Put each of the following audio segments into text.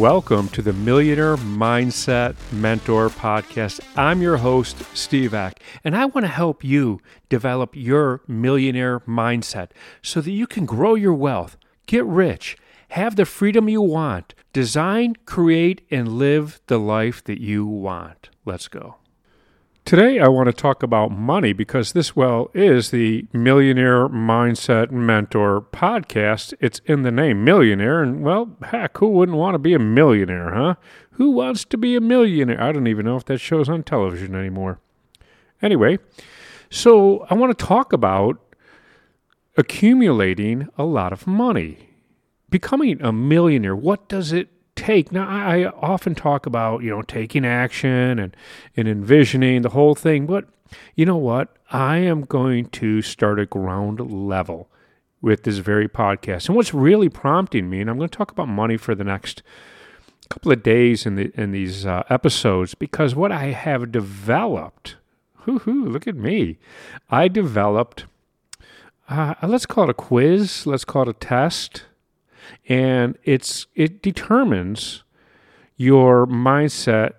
Welcome to the Millionaire Mindset Mentor Podcast. I'm your host, Steve Ek, and I want to help you develop your millionaire mindset so that you can grow your wealth, get rich, have the freedom you want, design, create, and live the life that you want. Let's go. Today, I want to talk about money because this, well, is the Millionaire Mindset Mentor podcast. It's in the name, millionaire. And, well, heck, who wouldn't want to be a millionaire, huh? Who wants to be a millionaire? I don't even know if that show's on television anymore. Anyway, so I want to talk about accumulating a lot of money. Becoming a millionaire, what does it take. Now, I often talk about, you know, taking action and, and envisioning the whole thing, but you know what? I am going to start at ground level with this very podcast. And what's really prompting me, and I'm going to talk about money for the next couple of days in the in these uh, episodes, because what I have developed, hoo hoo look at me, I developed. Uh, let's call it a quiz. Let's call it a test and it's it determines your mindset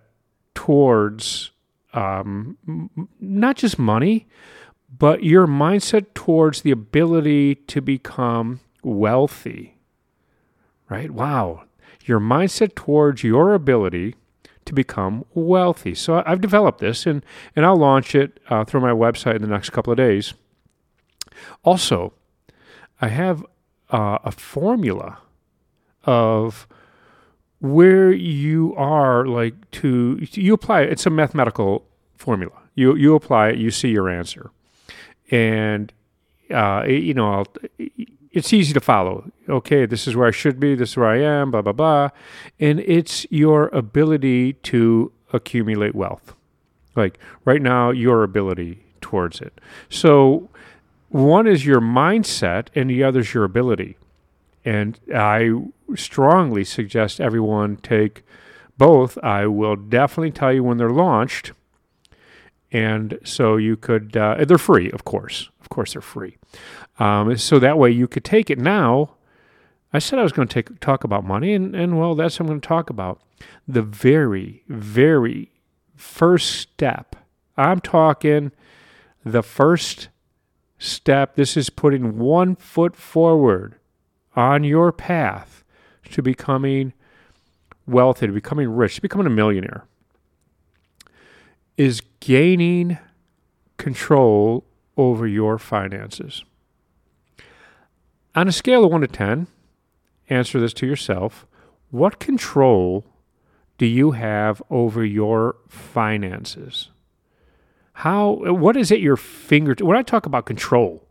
towards um, not just money, but your mindset towards the ability to become wealthy. Right? Wow. Your mindset towards your ability to become wealthy. So I've developed this and, and I'll launch it uh, through my website in the next couple of days. Also, I have uh, a formula of where you are like to you apply it. It's a mathematical formula. You you apply it, you see your answer, and uh, you know I'll, it's easy to follow. Okay, this is where I should be. This is where I am. Blah blah blah, and it's your ability to accumulate wealth. Like right now, your ability towards it. So one is your mindset, and the other is your ability. And I strongly suggest everyone take both. I will definitely tell you when they're launched. And so you could, uh, they're free, of course. Of course, they're free. Um, so that way you could take it now. I said I was going to take, talk about money, and, and well, that's what I'm going to talk about. The very, very first step. I'm talking the first step. This is putting one foot forward on your path to becoming wealthy, to becoming rich, to becoming a millionaire, is gaining control over your finances. On a scale of 1 to 10, answer this to yourself. What control do you have over your finances? How what is at your fingertips? When I talk about control,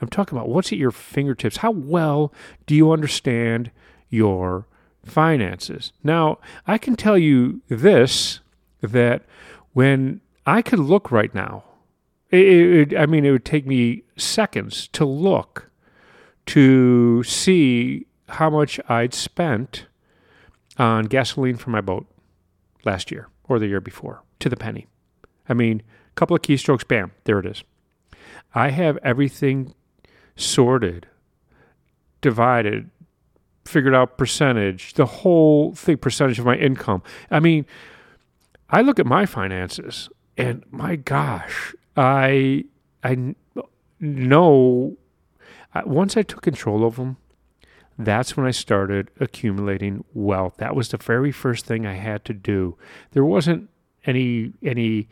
I'm talking about what's at your fingertips. How well do you understand your finances? Now, I can tell you this that when I could look right now, it, it, I mean, it would take me seconds to look to see how much I'd spent on gasoline for my boat last year or the year before to the penny. I mean, couple of keystrokes, bam, there it is. I have everything sorted, divided, figured out percentage, the whole thing, percentage of my income. I mean, I look at my finances and my gosh, I I know once I took control of them, that's when I started accumulating wealth. That was the very first thing I had to do. There wasn't any any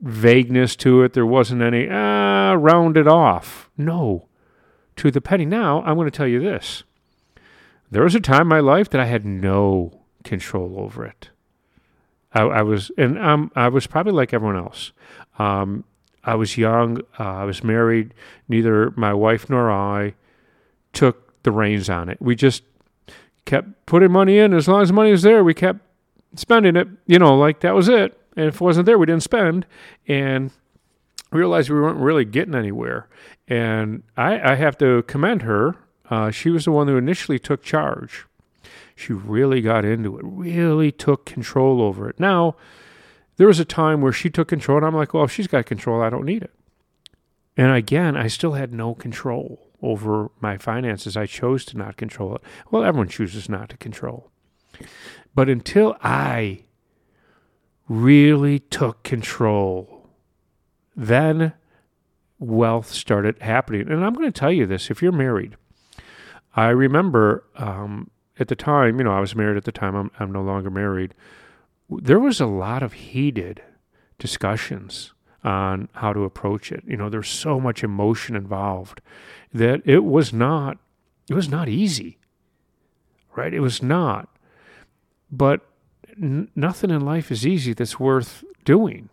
vagueness to it. There wasn't any ah round it off. No, to the penny. Now, I'm going to tell you this. There was a time in my life that I had no control over it. I, I was, and um, I was probably like everyone else. Um, I was young. Uh, I was married. Neither my wife nor I took the reins on it. We just kept putting money in. As long as money was there, we kept spending it. You know, like that was it. And if it wasn't there, we didn't spend. And realized we weren't really getting anywhere. And I, I have to commend her. Uh, she was the one who initially took charge. She really got into it, really took control over it. Now, there was a time where she took control, and I'm like, well, if she's got control, I don't need it. And again, I still had no control over my finances. I chose to not control it. Well, everyone chooses not to control. But until I really took control, then wealth started happening. And I'm going to tell you this if you're married, I remember um, at the time, you know, I was married at the time, I'm, I'm no longer married. There was a lot of heated discussions on how to approach it. You know, there's so much emotion involved that it was not it was not easy. Right? It was not. But n- nothing in life is easy that's worth doing.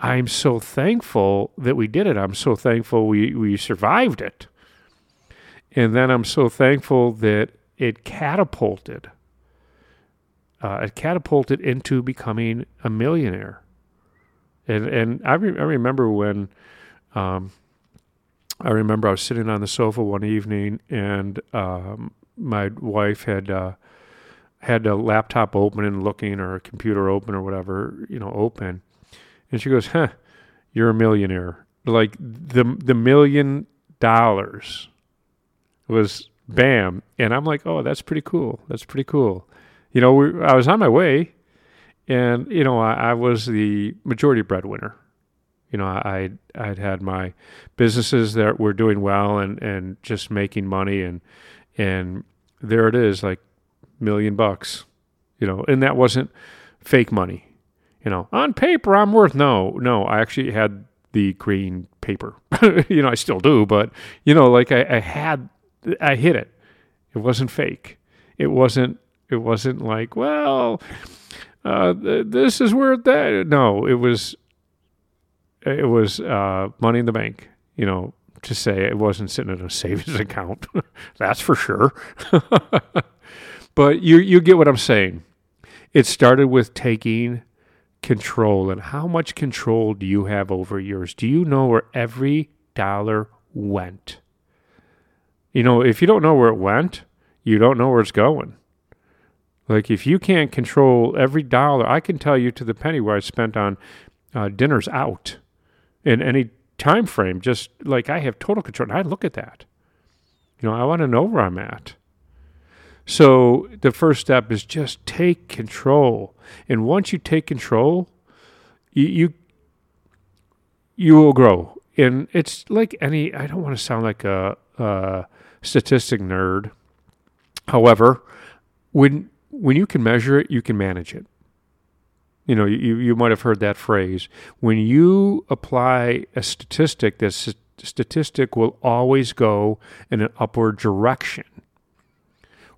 I'm so thankful that we did it. I'm so thankful we, we survived it. And then I'm so thankful that it catapulted. Uh, it catapulted into becoming a millionaire. And and I, re- I remember when um, I remember I was sitting on the sofa one evening and um, my wife had uh, had a laptop open and looking or a computer open or whatever, you know, open. And she goes, "Huh, you're a millionaire." Like the the million dollars was bam, and I'm like, "Oh, that's pretty cool. That's pretty cool." You know, we, I was on my way and you know I, I was the majority breadwinner. You know, I I'd had my businesses that were doing well and and just making money and and there it is like million bucks. You know, and that wasn't fake money. You know, on paper I'm worth no, no. I actually had the green paper. you know, I still do, but you know, like I, I had, I hit it. It wasn't fake. It wasn't. It wasn't like, well, uh, this is where that. No, it was. It was uh, money in the bank. You know, to say it wasn't sitting in a savings account. That's for sure. but you you get what I'm saying. It started with taking control, and how much control do you have over yours? Do you know where every dollar went? You know, if you don't know where it went, you don't know where it's going. Like if you can't control every dollar, I can tell you to the penny where I spent on uh, dinners out in any time frame. Just like I have total control. And I look at that. You know, I want to know where I'm at. So the first step is just take control. And once you take control, you you, you will grow. And it's like any. I don't want to sound like a, a statistic nerd. However, when when you can measure it, you can manage it. You know, you, you might have heard that phrase. When you apply a statistic, this statistic will always go in an upward direction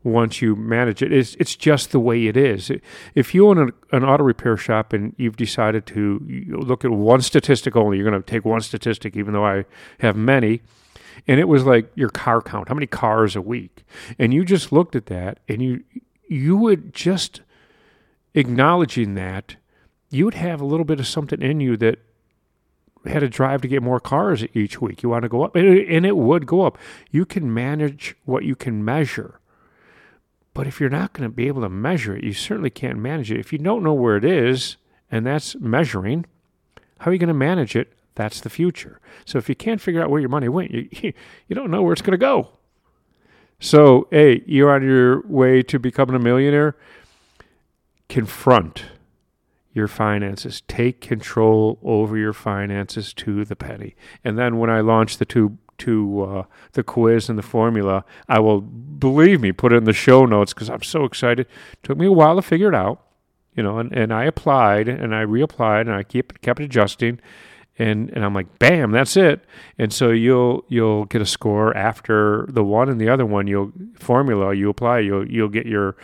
once you manage it. It's, it's just the way it is. If you own an, an auto repair shop and you've decided to look at one statistic only, you're going to take one statistic, even though I have many, and it was like your car count, how many cars a week, and you just looked at that and you you would just acknowledging that you would have a little bit of something in you that had a drive to get more cars each week. You want to go up, and it would go up. You can manage what you can measure. But if you're not going to be able to measure it, you certainly can't manage it. If you don't know where it is, and that's measuring, how are you going to manage it? That's the future. So if you can't figure out where your money went, you, you don't know where it's going to go. So, hey, you're on your way to becoming a millionaire. Confront your finances. Take control over your finances to the penny. And then when I launch the two to uh, the quiz and the formula, I will believe me put it in the show notes because I'm so excited. It took me a while to figure it out, you know, and, and I applied and I reapplied and I keep kept adjusting and and I'm like, bam, that's it. And so you'll you'll get a score after the one and the other one. You'll formula you apply. You'll you'll get your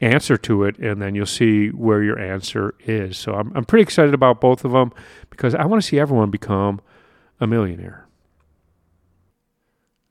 answer to it, and then you'll see where your answer is. So I'm I'm pretty excited about both of them because I want to see everyone become a millionaire.